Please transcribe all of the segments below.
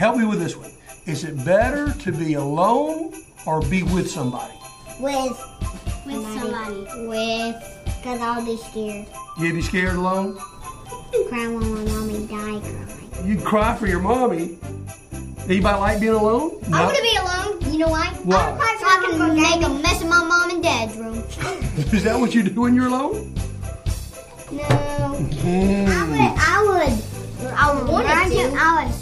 Help me with this one. Is it better to be alone or be with somebody? With With somebody. with because I'll be scared. You'd be scared alone? Cry when my mommy die crying. You'd cry for your mommy. Anybody like being alone? I want to be alone. You know why? Why? So I can make a mess in my mom and dad's room. Is that what you do when you're alone? No. Mm. I would I would I would want run to. him- I would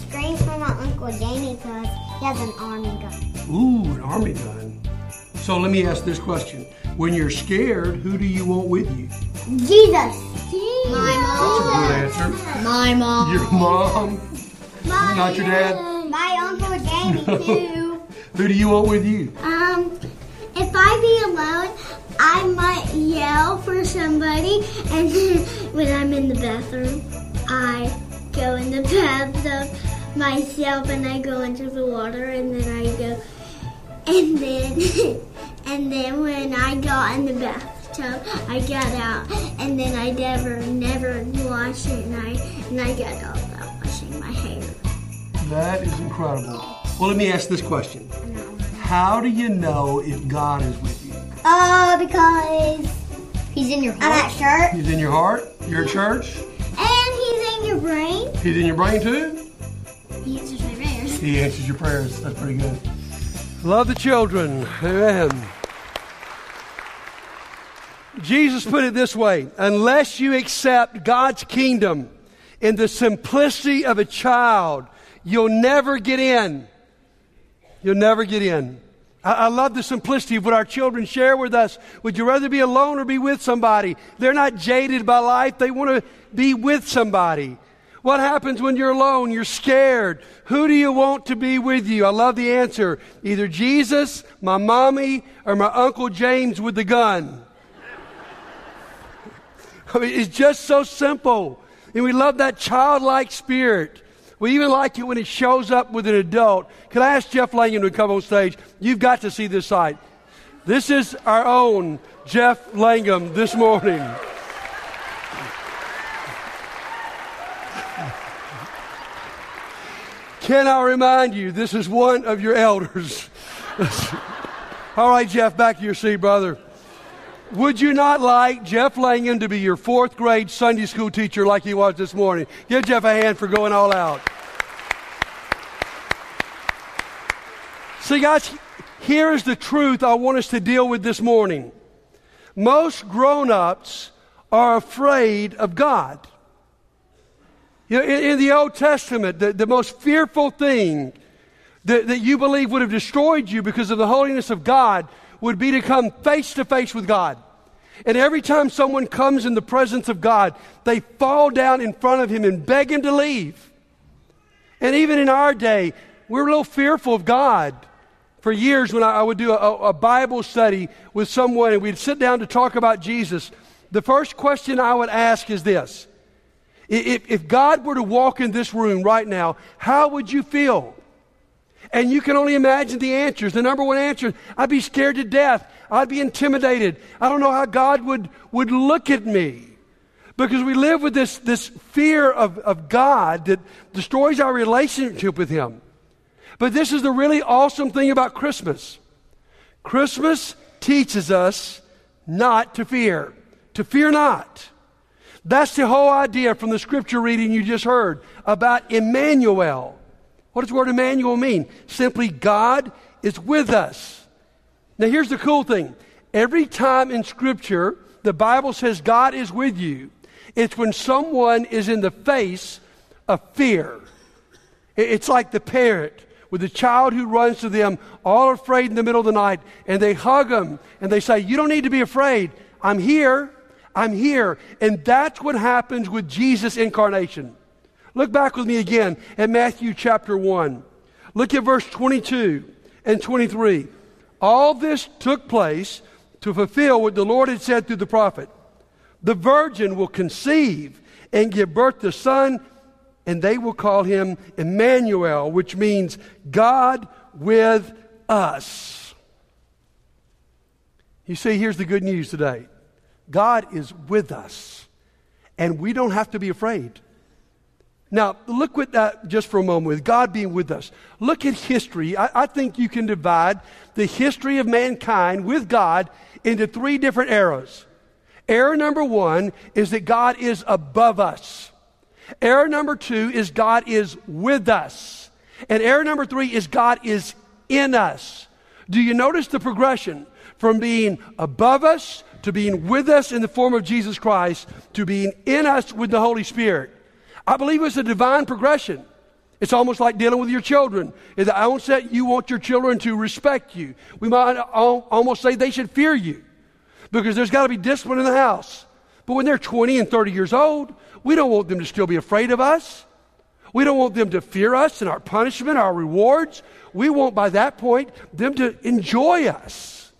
scream for Jamie because he has an army gun. Ooh, an army gun. So let me ask this question. When you're scared, who do you want with you? Jesus. My mom. That's a Good mom. answer. My mom. Your mom. My, Not your dad? My Uncle Jamie too. Who do you want with you? Um, if I be alone, I might yell for somebody, and then when I'm in the bathroom, I go in the bathtub myself, and I go into the water, and then I go, and then, and then when I got in the bathtub, I got out, and then I never, never wash it, and I, and I got all about washing my hair. That is incredible. Well, let me ask this question. How do you know if God is with you? Uh, because He's in your I'm at heart. church. He's in your heart, your church. And he's in your brain. He's in your brain too. He answers my prayers. He answers your prayers. That's pretty good. Love the children. Amen. Jesus put it this way unless you accept God's kingdom in the simplicity of a child, you'll never get in. You'll never get in. I, I love the simplicity of what our children share with us. Would you rather be alone or be with somebody? They're not jaded by life, they want to be with somebody. What happens when you're alone? You're scared. Who do you want to be with you? I love the answer. Either Jesus, my mommy, or my Uncle James with the gun. I mean, it's just so simple. And we love that childlike spirit. We even like it when it shows up with an adult. Can I ask Jeff Langham to come on stage? You've got to see this sight. This is our own Jeff Langham this morning. Can I remind you, this is one of your elders. All right, Jeff, back to your seat, brother. Would you not like Jeff Langham to be your fourth grade Sunday school teacher like he was this morning? Give Jeff a hand for going all out. See, guys, here is the truth I want us to deal with this morning. Most grown ups are afraid of God. You know, in, in the Old Testament, the, the most fearful thing that, that you believe would have destroyed you because of the holiness of God would be to come face to face with God. And every time someone comes in the presence of God, they fall down in front of Him and beg Him to leave. And even in our day, we're a little fearful of God. For years, when I, I would do a, a Bible study with someone and we'd sit down to talk about Jesus, the first question I would ask is this if, if God were to walk in this room right now, how would you feel? And you can only imagine the answers. The number one answer I'd be scared to death. I'd be intimidated. I don't know how God would, would look at me. Because we live with this, this fear of, of God that destroys our relationship with Him. But this is the really awesome thing about Christmas Christmas teaches us not to fear, to fear not. That's the whole idea from the scripture reading you just heard about Emmanuel. What does the word Emmanuel mean? Simply, God is with us. Now, here's the cool thing every time in Scripture the Bible says God is with you, it's when someone is in the face of fear. It's like the parent with the child who runs to them, all afraid in the middle of the night, and they hug them and they say, You don't need to be afraid. I'm here. I'm here. And that's what happens with Jesus' incarnation. Look back with me again at Matthew chapter 1. Look at verse 22 and 23. All this took place to fulfill what the Lord had said through the prophet. The virgin will conceive and give birth to a son, and they will call him Emmanuel, which means God with us. You see, here's the good news today God is with us, and we don't have to be afraid. Now, look with that just for a moment, with God being with us. Look at history. I, I, think you can divide the history of mankind with God into three different eras. Era number one is that God is above us. Era number two is God is with us. And era number three is God is in us. Do you notice the progression from being above us to being with us in the form of Jesus Christ to being in us with the Holy Spirit? I believe it's a divine progression. It's almost like dealing with your children. At the onset, you want your children to respect you. We might almost say they should fear you because there's got to be discipline in the house. But when they're 20 and 30 years old, we don't want them to still be afraid of us. We don't want them to fear us and our punishment, our rewards. We want, by that point, them to enjoy us.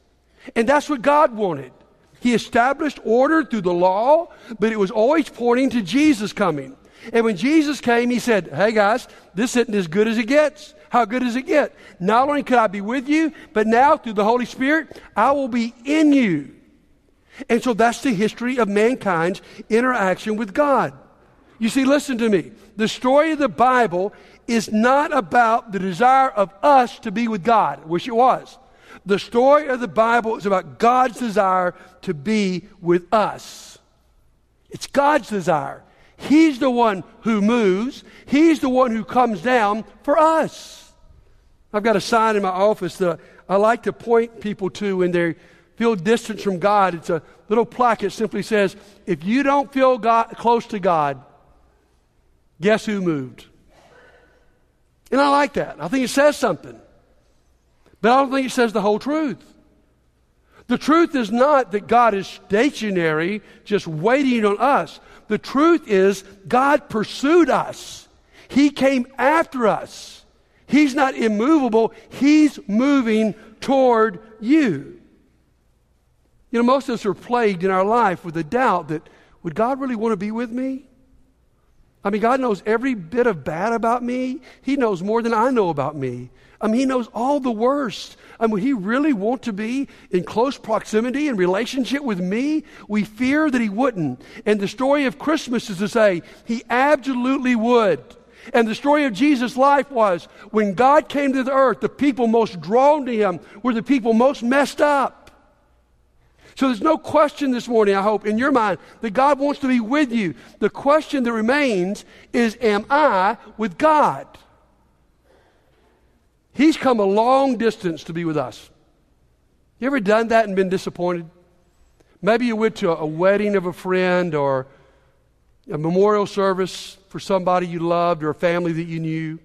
And that's what God wanted. He established order through the law, but it was always pointing to Jesus coming. And when Jesus came, he said, Hey guys, this isn't as good as it gets. How good does it get? Not only could I be with you, but now through the Holy Spirit, I will be in you. And so that's the history of mankind's interaction with God. You see, listen to me. The story of the Bible is not about the desire of us to be with God. I wish it was. The story of the Bible is about God's desire to be with us. It's God's desire. He's the one who moves, He's the one who comes down for us. I've got a sign in my office that I like to point people to when they feel distance from God. It's a little plaque that simply says, If you don't feel God, close to God, guess who moved? And I like that. I think it says something. But I don't think it says the whole truth. The truth is not that God is stationary, just waiting on us. The truth is, God pursued us. He came after us. He's not immovable, He's moving toward you. You know, most of us are plagued in our life with the doubt that would God really want to be with me? I mean, God knows every bit of bad about me. He knows more than I know about me. I mean, He knows all the worst. I mean, He really want to be in close proximity and relationship with me? We fear that He wouldn't. And the story of Christmas is to say He absolutely would. And the story of Jesus' life was when God came to the earth, the people most drawn to Him were the people most messed up. So there's no question this morning, I hope, in your mind that God wants to be with you. The question that remains is Am I with God? He's come a long distance to be with us. You ever done that and been disappointed? Maybe you went to a wedding of a friend or a memorial service for somebody you loved or a family that you knew.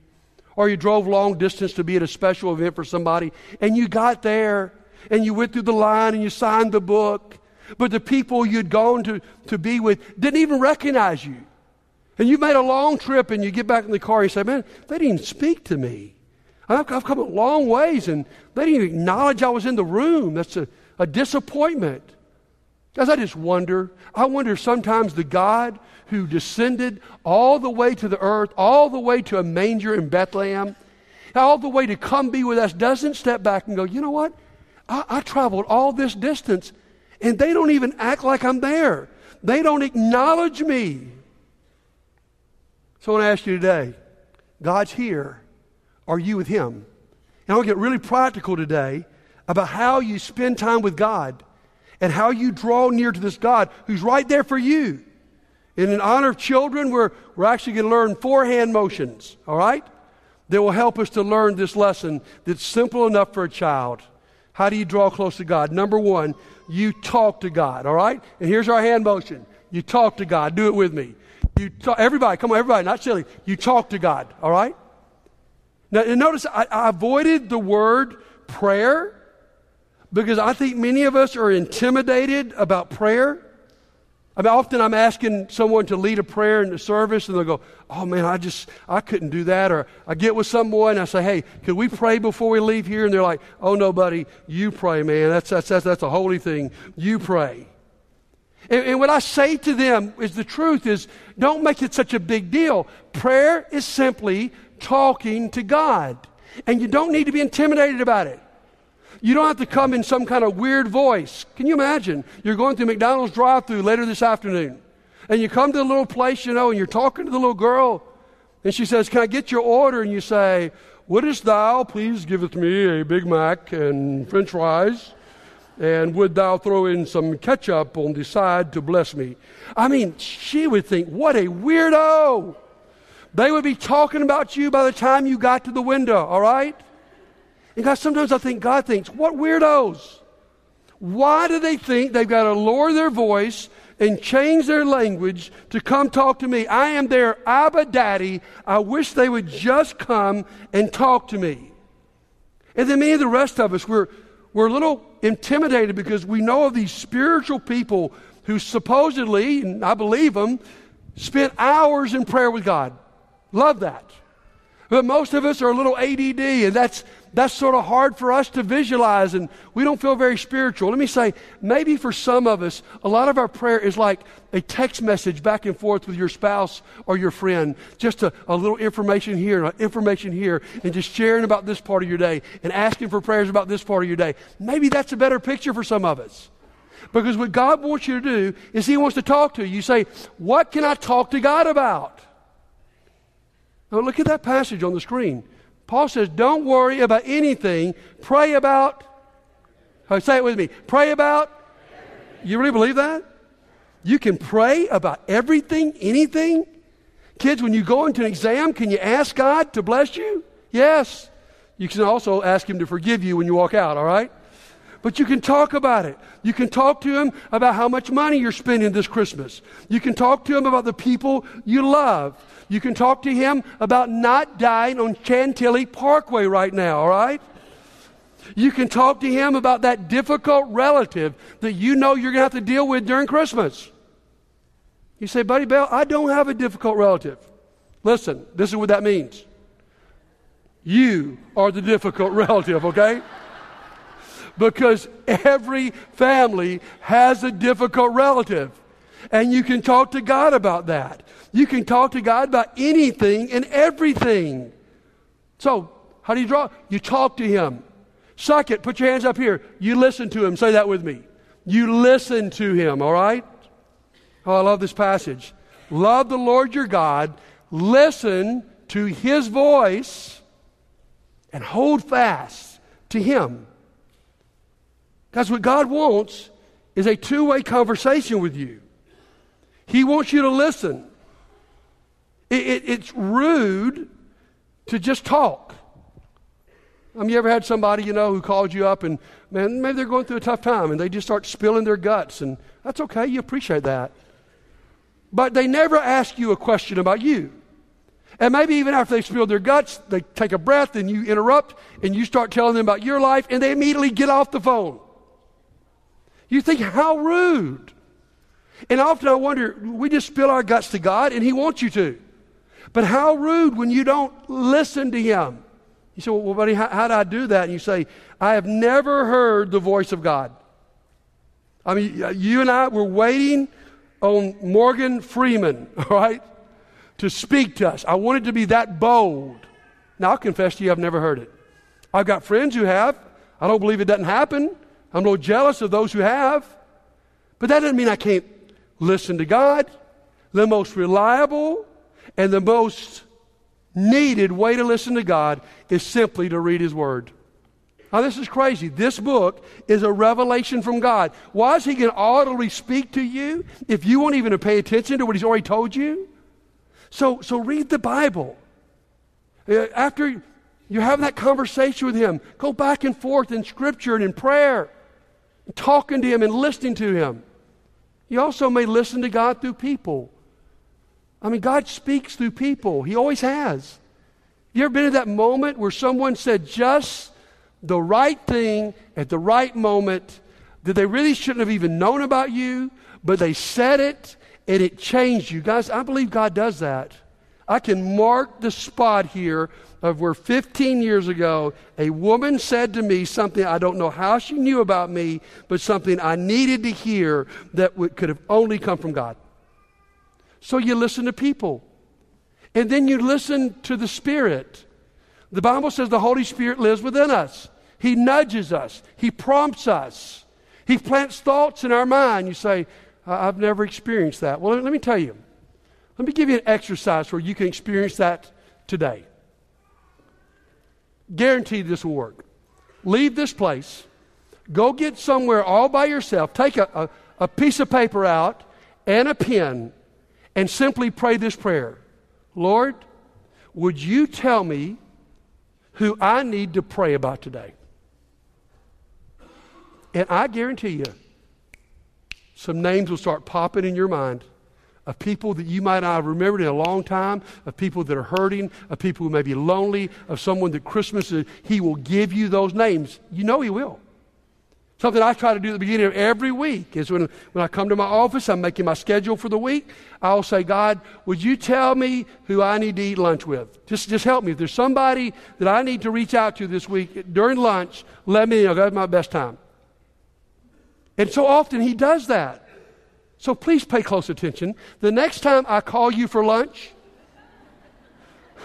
Or you drove long distance to be at a special event for somebody and you got there and you went through the line and you signed the book. But the people you'd gone to, to be with didn't even recognize you. And you made a long trip and you get back in the car and you say, Man, they didn't speak to me. I've, I've come a long ways and they didn't even acknowledge I was in the room. That's a, a disappointment. Guys, I just wonder. I wonder sometimes the God who descended all the way to the earth, all the way to a manger in Bethlehem, all the way to come be with us, doesn't step back and go, you know what? I, I traveled all this distance and they don't even act like I'm there. They don't acknowledge me. So I want to ask you today God's here. Are you with Him? And I'll get really practical today about how you spend time with God and how you draw near to this God who's right there for you. And in honor of children, we're, we're actually going to learn four hand motions, all right? That will help us to learn this lesson that's simple enough for a child. How do you draw close to God? Number one, you talk to God, all right? And here's our hand motion. You talk to God. Do it with me. You talk, everybody, come on, everybody, not silly. You talk to God, all right? Now, notice I, I avoided the word prayer because I think many of us are intimidated about prayer. I mean, often I'm asking someone to lead a prayer in the service, and they'll go, "Oh man, I just I couldn't do that." Or I get with someone, and I say, "Hey, could we pray before we leave here?" And they're like, "Oh no, buddy, you pray, man. That's that's that's, that's a holy thing. You pray." And, and what I say to them is the truth: is don't make it such a big deal. Prayer is simply talking to God. And you don't need to be intimidated about it. You don't have to come in some kind of weird voice. Can you imagine? You're going through McDonald's drive through later this afternoon. And you come to the little place, you know, and you're talking to the little girl. And she says, Can I get your order? And you say, Wouldst thou please giveth me a Big Mac and French fries? And would thou throw in some ketchup on the side to bless me? I mean, she would think, What a weirdo! They would be talking about you by the time you got to the window, all right? And God, sometimes I think God thinks, What weirdos! Why do they think they've got to lower their voice and change their language to come talk to me? I am their Abba Daddy. I wish they would just come and talk to me. And then many of the rest of us, we're, we're a little intimidated because we know of these spiritual people who supposedly, and I believe them, spent hours in prayer with God. Love that. But most of us are a little ADD, and that's, that's sort of hard for us to visualize, and we don't feel very spiritual. Let me say, maybe for some of us, a lot of our prayer is like a text message back and forth with your spouse or your friend. Just a, a little information here information here, and just sharing about this part of your day and asking for prayers about this part of your day. Maybe that's a better picture for some of us. Because what God wants you to do is He wants to talk to you. You say, What can I talk to God about? Now look at that passage on the screen. Paul says, Don't worry about anything. Pray about. Oh, say it with me. Pray about. You really believe that? You can pray about everything, anything? Kids, when you go into an exam, can you ask God to bless you? Yes. You can also ask Him to forgive you when you walk out, all right? But you can talk about it. You can talk to him about how much money you're spending this Christmas. You can talk to him about the people you love. You can talk to him about not dying on Chantilly Parkway right now, all right? You can talk to him about that difficult relative that you know you're going to have to deal with during Christmas. You say, Buddy Bell, I don't have a difficult relative. Listen, this is what that means. You are the difficult relative, okay? Because every family has a difficult relative. And you can talk to God about that. You can talk to God about anything and everything. So, how do you draw? You talk to Him. Second, put your hands up here. You listen to Him. Say that with me. You listen to Him, all right? Oh, I love this passage. Love the Lord your God, listen to His voice, and hold fast to Him. Because what God wants is a two way conversation with you. He wants you to listen. It, it, it's rude to just talk. I mean, you ever had somebody, you know, who called you up and, man, maybe they're going through a tough time and they just start spilling their guts, and that's okay. You appreciate that. But they never ask you a question about you. And maybe even after they spill their guts, they take a breath and you interrupt and you start telling them about your life and they immediately get off the phone. You think, how rude. And often I wonder, we just spill our guts to God, and He wants you to. But how rude when you don't listen to Him. You say, well, buddy, how, how do I do that? And you say, I have never heard the voice of God. I mean, uh, you and I were waiting on Morgan Freeman, all right, to speak to us. I wanted to be that bold. Now, I'll confess to you, I've never heard it. I've got friends who have. I don't believe it doesn't happen. I'm no jealous of those who have. But that doesn't mean I can't listen to God. The most reliable and the most needed way to listen to God is simply to read His Word. Now, this is crazy. This book is a revelation from God. Why is He going to audibly speak to you if you won't even pay attention to what He's already told you? So, so read the Bible. Uh, after you're having that conversation with Him, go back and forth in Scripture and in prayer talking to Him and listening to Him. You also may listen to God through people. I mean, God speaks through people, He always has. You ever been in that moment where someone said just the right thing at the right moment that they really shouldn't have even known about you, but they said it and it changed you? Guys, I believe God does that. I can mark the spot here of where 15 years ago a woman said to me something I don't know how she knew about me, but something I needed to hear that could have only come from God. So you listen to people, and then you listen to the Spirit. The Bible says the Holy Spirit lives within us. He nudges us, He prompts us, He plants thoughts in our mind. You say, I've never experienced that. Well, let me tell you. Let me give you an exercise where you can experience that today. Guaranteed this will work. Leave this place, go get somewhere all by yourself, take a, a, a piece of paper out and a pen, and simply pray this prayer Lord, would you tell me who I need to pray about today? And I guarantee you, some names will start popping in your mind of people that you might not have remembered in a long time, of people that are hurting, of people who may be lonely, of someone that Christmas, is, He will give you those names. You know He will. Something I try to do at the beginning of every week is when, when I come to my office, I'm making my schedule for the week. I'll say, God, would you tell me who I need to eat lunch with? Just, just help me. If there's somebody that I need to reach out to this week during lunch, let me know. That's my best time. And so often he does that. So please pay close attention. The next time I call you for lunch,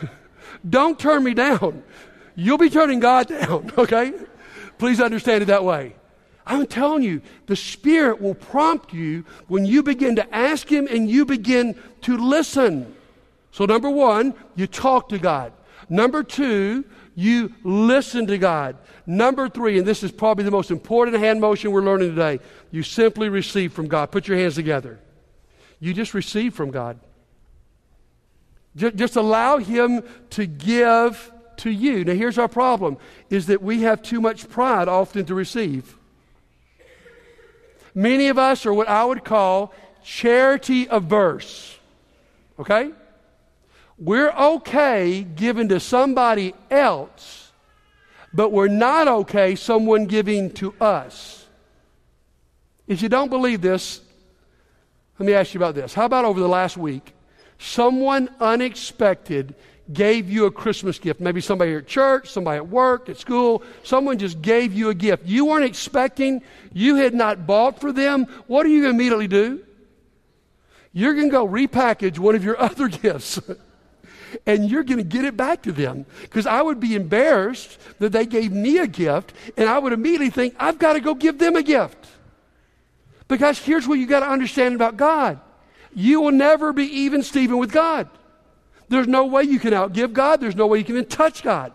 don't turn me down. You'll be turning God down, okay? Please understand it that way. I'm telling you, the Spirit will prompt you when you begin to ask Him and you begin to listen. So, number one, you talk to God. Number two, you listen to God. Number three, and this is probably the most important hand motion we're learning today, you simply receive from God. Put your hands together. You just receive from God. Just allow Him to give to you. Now, here's our problem is that we have too much pride often to receive. Many of us are what I would call charity averse. Okay? We're okay giving to somebody else but we're not okay someone giving to us. If you don't believe this, let me ask you about this. How about over the last week, someone unexpected gave you a Christmas gift? Maybe somebody at church, somebody at work, at school, someone just gave you a gift. You weren't expecting, you had not bought for them. What are you going to immediately do? You're going to go repackage one of your other gifts and you're going to get it back to them. Because I would be embarrassed that they gave me a gift, and I would immediately think, I've got to go give them a gift. Because here's what you got to understand about God you will never be even Stephen with God. There's no way you can outgive God, there's no way you can even touch God.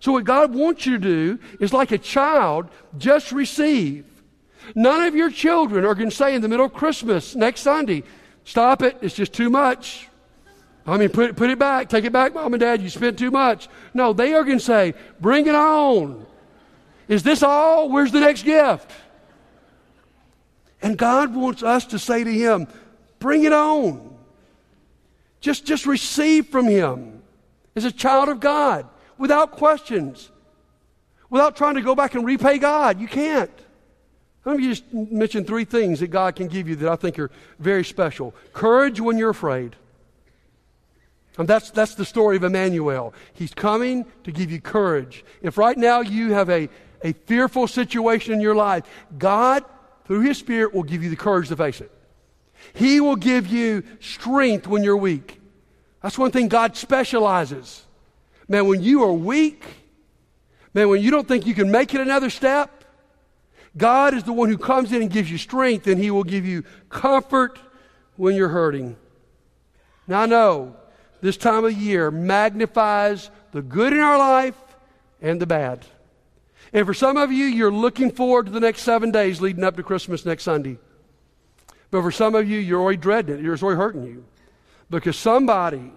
So, what God wants you to do is like a child, just receive. None of your children are going to say in the middle of Christmas next Sunday, Stop it, it's just too much. I mean, put, put it back. Take it back, mom and dad. You spent too much. No, they are going to say, bring it on. Is this all? Where's the next gift? And God wants us to say to Him, bring it on. Just, just receive from Him as a child of God without questions, without trying to go back and repay God. You can't. Let me just mention three things that God can give you that I think are very special courage when you're afraid. And that's, that's the story of Emmanuel. He's coming to give you courage. If right now you have a, a fearful situation in your life, God, through His Spirit, will give you the courage to face it. He will give you strength when you're weak. That's one thing God specializes. Man, when you are weak, man, when you don't think you can make it another step, God is the one who comes in and gives you strength, and He will give you comfort when you're hurting. Now, I know this time of year magnifies the good in our life and the bad. And for some of you, you're looking forward to the next seven days leading up to Christmas next Sunday. But for some of you, you're already dreading it. It's already hurting you. Because somebody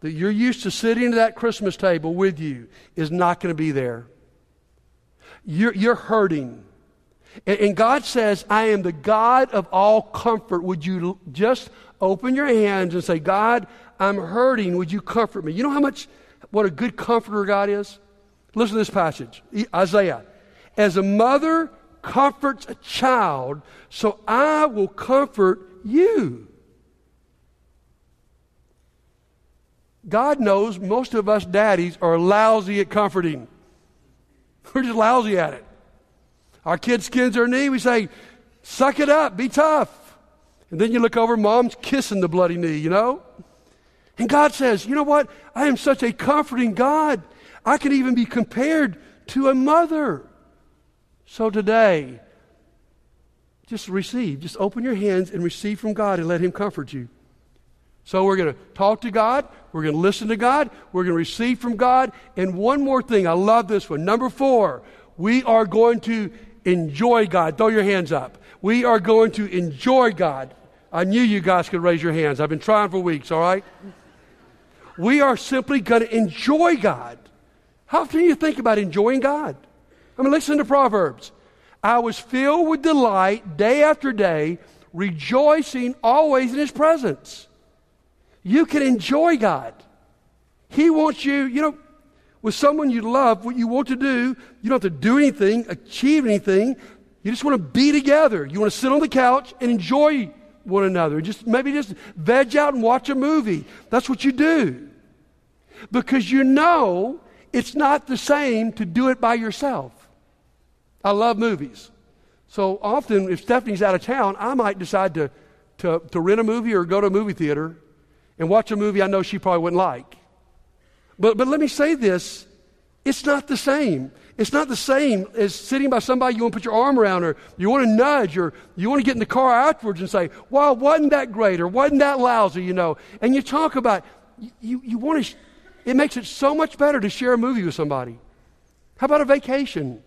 that you're used to sitting at that Christmas table with you is not going to be there. You're, you're hurting. And, and God says, I am the God of all comfort. Would you just open your hands and say, God, I'm hurting. Would you comfort me? You know how much, what a good comforter God is? Listen to this passage Isaiah. As a mother comforts a child, so I will comfort you. God knows most of us daddies are lousy at comforting. We're just lousy at it. Our kid skins their knee, we say, suck it up, be tough. And then you look over, mom's kissing the bloody knee, you know? And God says, you know what? I am such a comforting God. I can even be compared to a mother. So today, just receive. Just open your hands and receive from God and let Him comfort you. So we're going to talk to God. We're going to listen to God. We're going to receive from God. And one more thing. I love this one. Number four, we are going to enjoy God. Throw your hands up. We are going to enjoy God. I knew you guys could raise your hands. I've been trying for weeks, all right? We are simply going to enjoy God. How often do you think about enjoying God? I mean, listen to Proverbs. I was filled with delight day after day, rejoicing always in His presence. You can enjoy God. He wants you, you know, with someone you love, what you want to do, you don't have to do anything, achieve anything. You just want to be together. You want to sit on the couch and enjoy one another. Just maybe just veg out and watch a movie. That's what you do. Because you know it's not the same to do it by yourself. I love movies. So often, if Stephanie's out of town, I might decide to, to, to rent a movie or go to a movie theater and watch a movie I know she probably wouldn't like. But, but let me say this it's not the same. It's not the same as sitting by somebody you want to put your arm around or you want to nudge or you want to get in the car afterwards and say, wow, wasn't that great or wasn't that lousy, you know. And you talk about, you, you want to, it makes it so much better to share a movie with somebody. How about a vacation?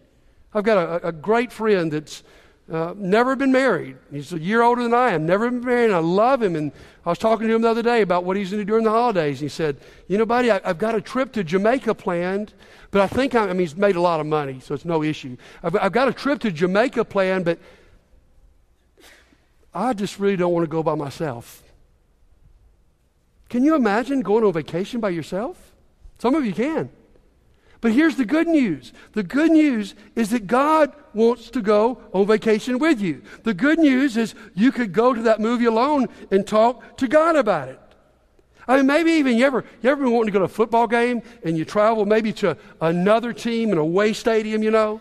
I've got a, a great friend that's uh, never been married. He's a year older than I am, never been married, and I love him. And I was talking to him the other day about what he's going to do during the holidays. And he said, You know, buddy, I, have got a trip to Jamaica planned, but I think, I, I mean, he's made a lot of money, so it's no issue. I've, I've got a trip to Jamaica planned, but I just really don't want to go by myself. Can you imagine going on vacation by yourself? Some of you can. But here's the good news the good news is that God wants to go on vacation with you. The good news is you could go to that movie alone and talk to God about it. I mean, maybe even you ever, you ever been wanting to go to a football game and you travel maybe to another team in a away stadium, you know?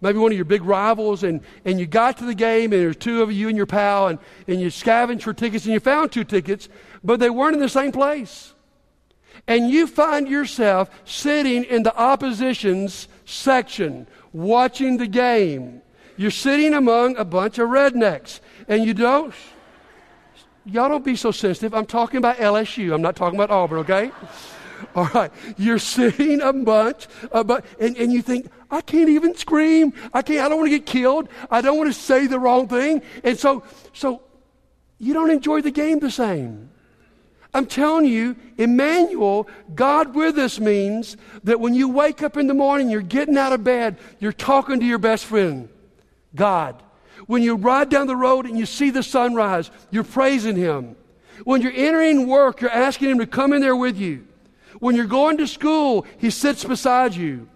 Maybe one of your big rivals, and, and you got to the game, and there's two of you and your pal, and, and you scavenged for tickets, and you found two tickets, but they weren't in the same place and you find yourself sitting in the opposition's section watching the game. You're sitting among a bunch of rednecks, and you don't, y'all don't be so sensitive. I'm talking about LSU, I'm not talking about Auburn, okay? All right, you're sitting a bunch, a bu- and, and you think, I can't even scream. I can't. I don't want to get killed. I don't want to say the wrong thing. And so, so you don't enjoy the game the same. I'm telling you, Emmanuel, God with us means that when you wake up in the morning, you're getting out of bed, you're talking to your best friend, God. When you ride down the road and you see the sunrise, you're praising Him. When you're entering work, you're asking Him to come in there with you. When you're going to school, He sits beside you.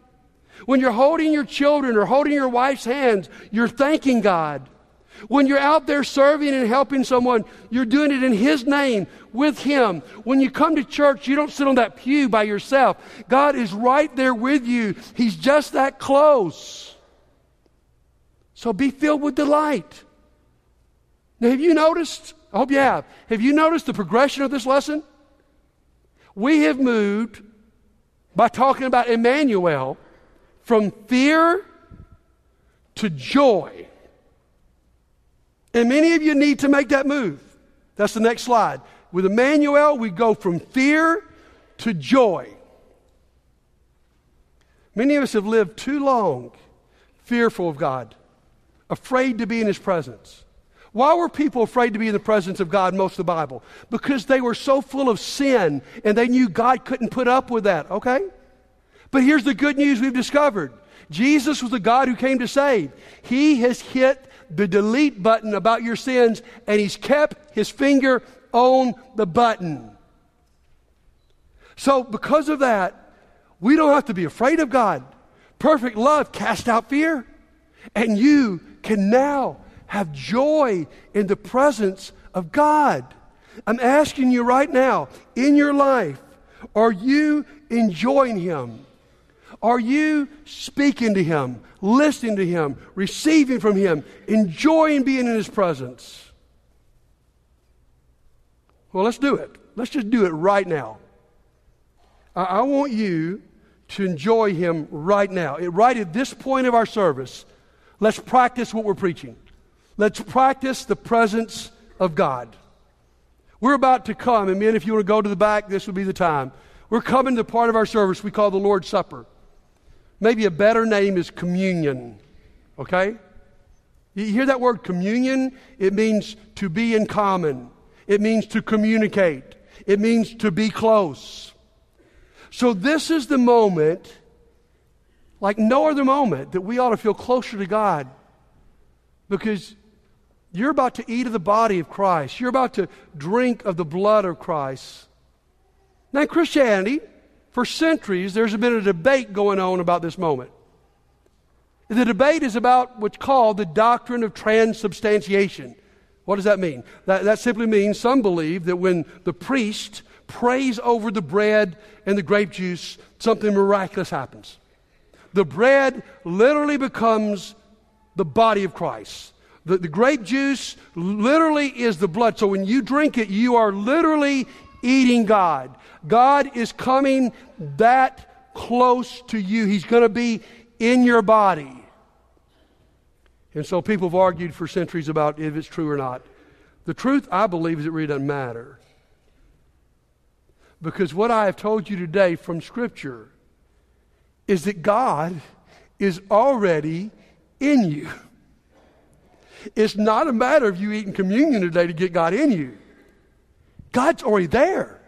When you're holding your children or holding your wife's hands, you're thanking God. When you're out there serving and helping someone, you're doing it in His name with Him. When you come to church, you don't sit on that pew by yourself. God is right there with you. He's just that close. So be filled with delight. Now, have you noticed? I hope you have. Have you noticed the progression of this lesson? We have moved by talking about Emmanuel from fear to joy. And many of you need to make that move. That's the next slide. With Emmanuel, we go from fear to joy. Many of us have lived too long fearful of God, afraid to be in His presence. Why were people afraid to be in the presence of God most of the Bible? Because they were so full of sin and they knew God couldn't put up with that, okay? But here's the good news we've discovered Jesus was the God who came to save. He has hit the delete button about your sins, and he's kept his finger on the button. So, because of that, we don't have to be afraid of God. Perfect love cast out fear. And you can now have joy in the presence of God. I'm asking you right now, in your life, are you enjoying Him? Are you speaking to Him, listening to Him, receiving from Him, enjoying being in His presence? Well, let's do it. Let's just do it right now. I, I want you to enjoy Him right now. Right at this point of our service, let's practice what we're preaching. Let's practice the presence of God. We're about to come, and men, if you want to go to the back, this would be the time. We're coming to part of our service we call the Lord's Supper. Maybe a better name is communion. Okay? You hear that word communion? It means to be in common. It means to communicate. It means to be close. So this is the moment, like no other moment, that we ought to feel closer to God. Because you're about to eat of the body of Christ. You're about to drink of the blood of Christ. Now, Christianity, for centuries, there's been a debate going on about this moment. The debate is about what's called the doctrine of transubstantiation. What does that mean? That, that simply means some believe that when the priest prays over the bread and the grape juice, something miraculous happens. The bread literally becomes the body of Christ. The, the grape juice literally is the blood. So when you drink it, you are literally eating God. God is coming that close to you. He's going to be in your body. And so people have argued for centuries about if it's true or not. The truth, I believe, is it really doesn't matter. Because what I have told you today from Scripture is that God is already in you. It's not a matter of you eating communion today to get God in you. God's already there.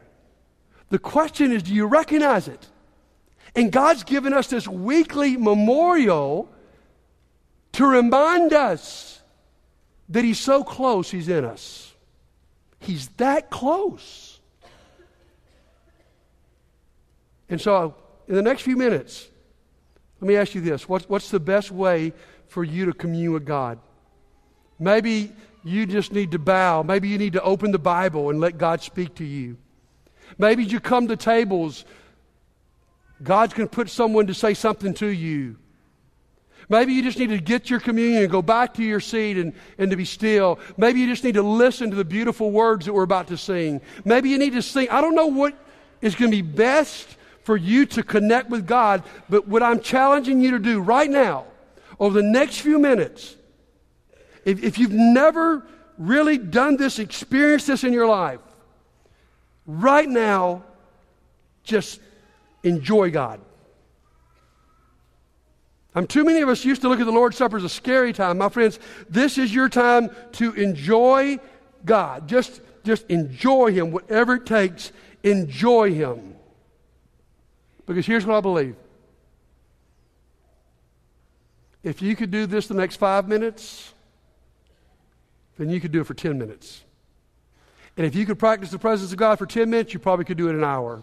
The question is, do you recognize it? And God's given us this weekly memorial to remind us that He's so close, He's in us. He's that close. And so, in the next few minutes, let me ask you this what's, what's the best way for you to commune with God? Maybe you just need to bow. Maybe you need to open the Bible and let God speak to you. Maybe you come to tables, God's going to put someone to say something to you. Maybe you just need to get your communion and go back to your seat and, and to be still. Maybe you just need to listen to the beautiful words that we're about to sing. Maybe you need to sing. I don't know what is going to be best for you to connect with God, but what I'm challenging you to do right now, over the next few minutes, if, if you've never really done this, experienced this in your life, right now, just enjoy God. Um, too many of us used to look at the Lord's Supper as a scary time. My friends, this is your time to enjoy God. Just, just enjoy Him, whatever it takes, enjoy Him. Because here's what I believe. If you could do this the next five minutes, then you could do it for 10 minutes. And if you could practice the presence of God for 10 minutes, you probably could do it an hour.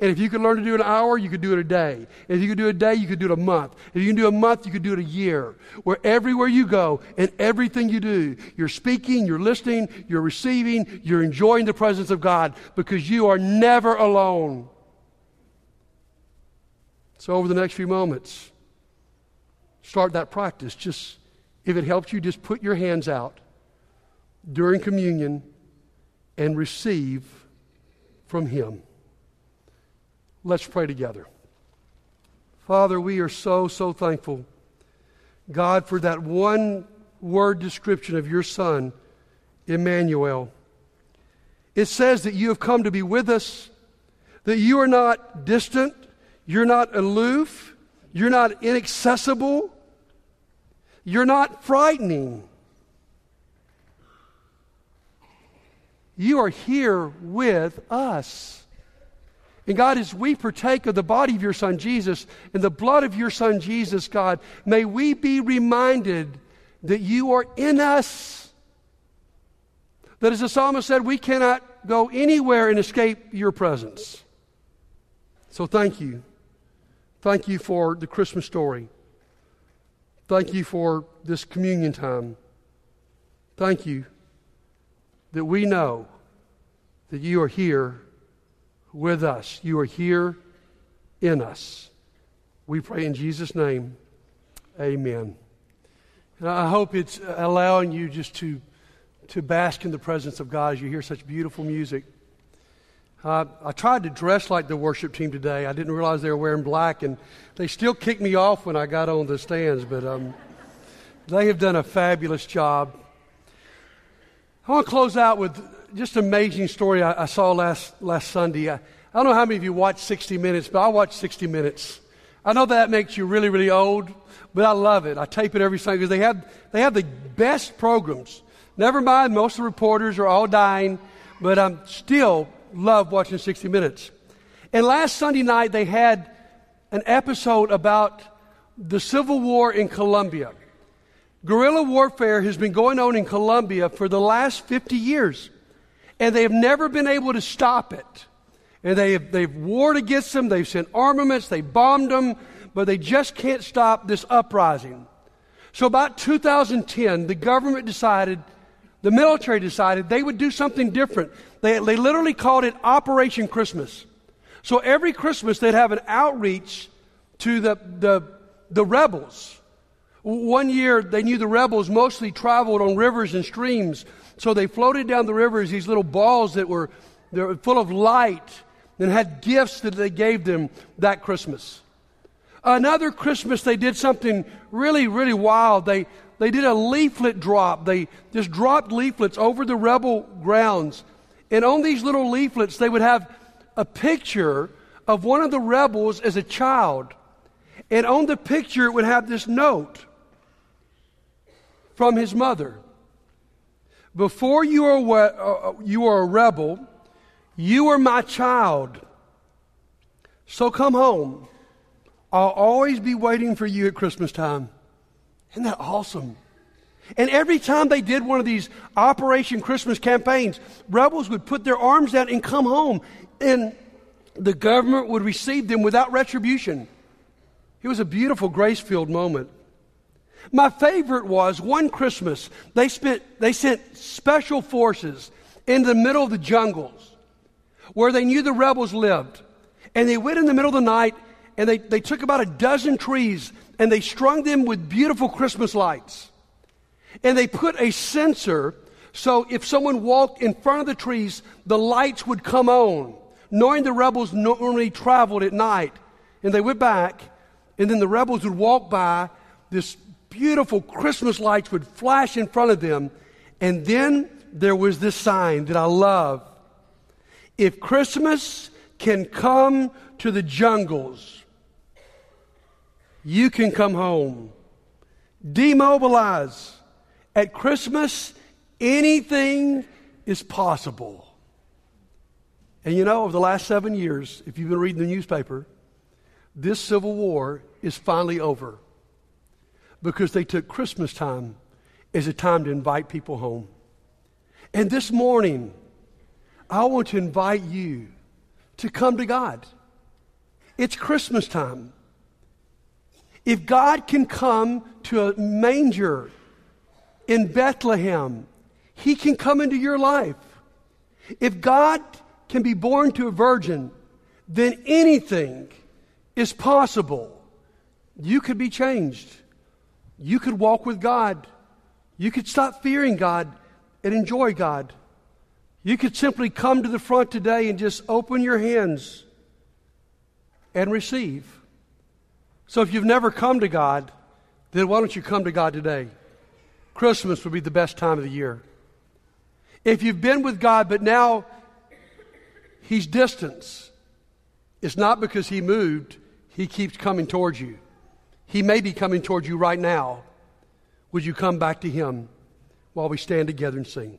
And if you could learn to do an hour, you could do it a day. If you could do a day, you could do it a month. If you can do a month, you could do it a year. Where everywhere you go and everything you do, you're speaking, you're listening, you're receiving, you're enjoying the presence of God because you are never alone. So, over the next few moments, start that practice. Just, if it helps you, just put your hands out during communion and receive from Him. Let's pray together. Father, we are so, so thankful, God, for that one word description of your Son, Emmanuel. It says that you have come to be with us, that you are not distant, you're not aloof, you're not inaccessible, you're not frightening. You are here with us. And God, as we partake of the body of your Son Jesus and the blood of your Son Jesus, God, may we be reminded that you are in us. That as the psalmist said, we cannot go anywhere and escape your presence. So thank you. Thank you for the Christmas story. Thank you for this communion time. Thank you that we know that you are here with us. You are here in us. We pray in Jesus' name. Amen. And I hope it's allowing you just to, to bask in the presence of God as you hear such beautiful music. Uh, I tried to dress like the worship team today. I didn't realize they were wearing black, and they still kicked me off when I got on the stands, but um, they have done a fabulous job. I want to close out with just an amazing story I, I saw last, last Sunday. I, I don't know how many of you watch 60 Minutes, but I watch 60 Minutes. I know that makes you really, really old, but I love it. I tape it every Sunday because they have, they have the best programs. Never mind, most of the reporters are all dying, but I still love watching 60 Minutes. And last Sunday night, they had an episode about the Civil War in Colombia. Guerrilla warfare has been going on in Colombia for the last 50 years, and they have never been able to stop it. And they have, they've warred against them, they've sent armaments, they bombed them, but they just can't stop this uprising. So, about 2010, the government decided, the military decided they would do something different. They, they literally called it Operation Christmas. So, every Christmas, they'd have an outreach to the, the, the rebels one year, they knew the rebels mostly traveled on rivers and streams. So they floated down the rivers, these little balls that were, were full of light and had gifts that they gave them that Christmas. Another Christmas, they did something really, really wild. They, they did a leaflet drop. They just dropped leaflets over the rebel grounds. And on these little leaflets, they would have a picture of one of the rebels as a child. And on the picture, it would have this note from his mother. Before you are, uh, you are a rebel, you are my child. So come home. I'll always be waiting for you at Christmas time. Isn't that awesome? And every time they did one of these Operation Christmas campaigns, rebels would put their arms out and come home, and the government would receive them without retribution. It was a beautiful, grace filled moment. My favorite was one Christmas, they, spent, they sent special forces into the middle of the jungles where they knew the rebels lived. And they went in the middle of the night and they, they took about a dozen trees and they strung them with beautiful Christmas lights. And they put a sensor so if someone walked in front of the trees, the lights would come on, knowing the rebels normally traveled at night. And they went back, and then the rebels would walk by this beautiful Christmas lights would flash in front of them. And then there was this sign that I love. If Christmas can come to the jungles, you can come home. Demobilize. At Christmas, anything is possible. And you know, over the last seven years, if you've been reading the newspaper, this civil war is finally over because they took Christmas time as a time to invite people home. And this morning, I want to invite you to come to God. It's Christmas time. If God can come to a manger in Bethlehem, He can come into your life. If God can be born to a virgin, then anything is possible. You could be changed. You could walk with God. You could stop fearing God and enjoy God. You could simply come to the front today and just open your hands and receive. So if you've never come to God, then why don't you come to God today? Christmas would be the best time of the year. If you've been with God, but now He's distant, it's not because He moved, He keeps coming towards you. He may be coming towards you right now. Would you come back to Him while we stand together and sing?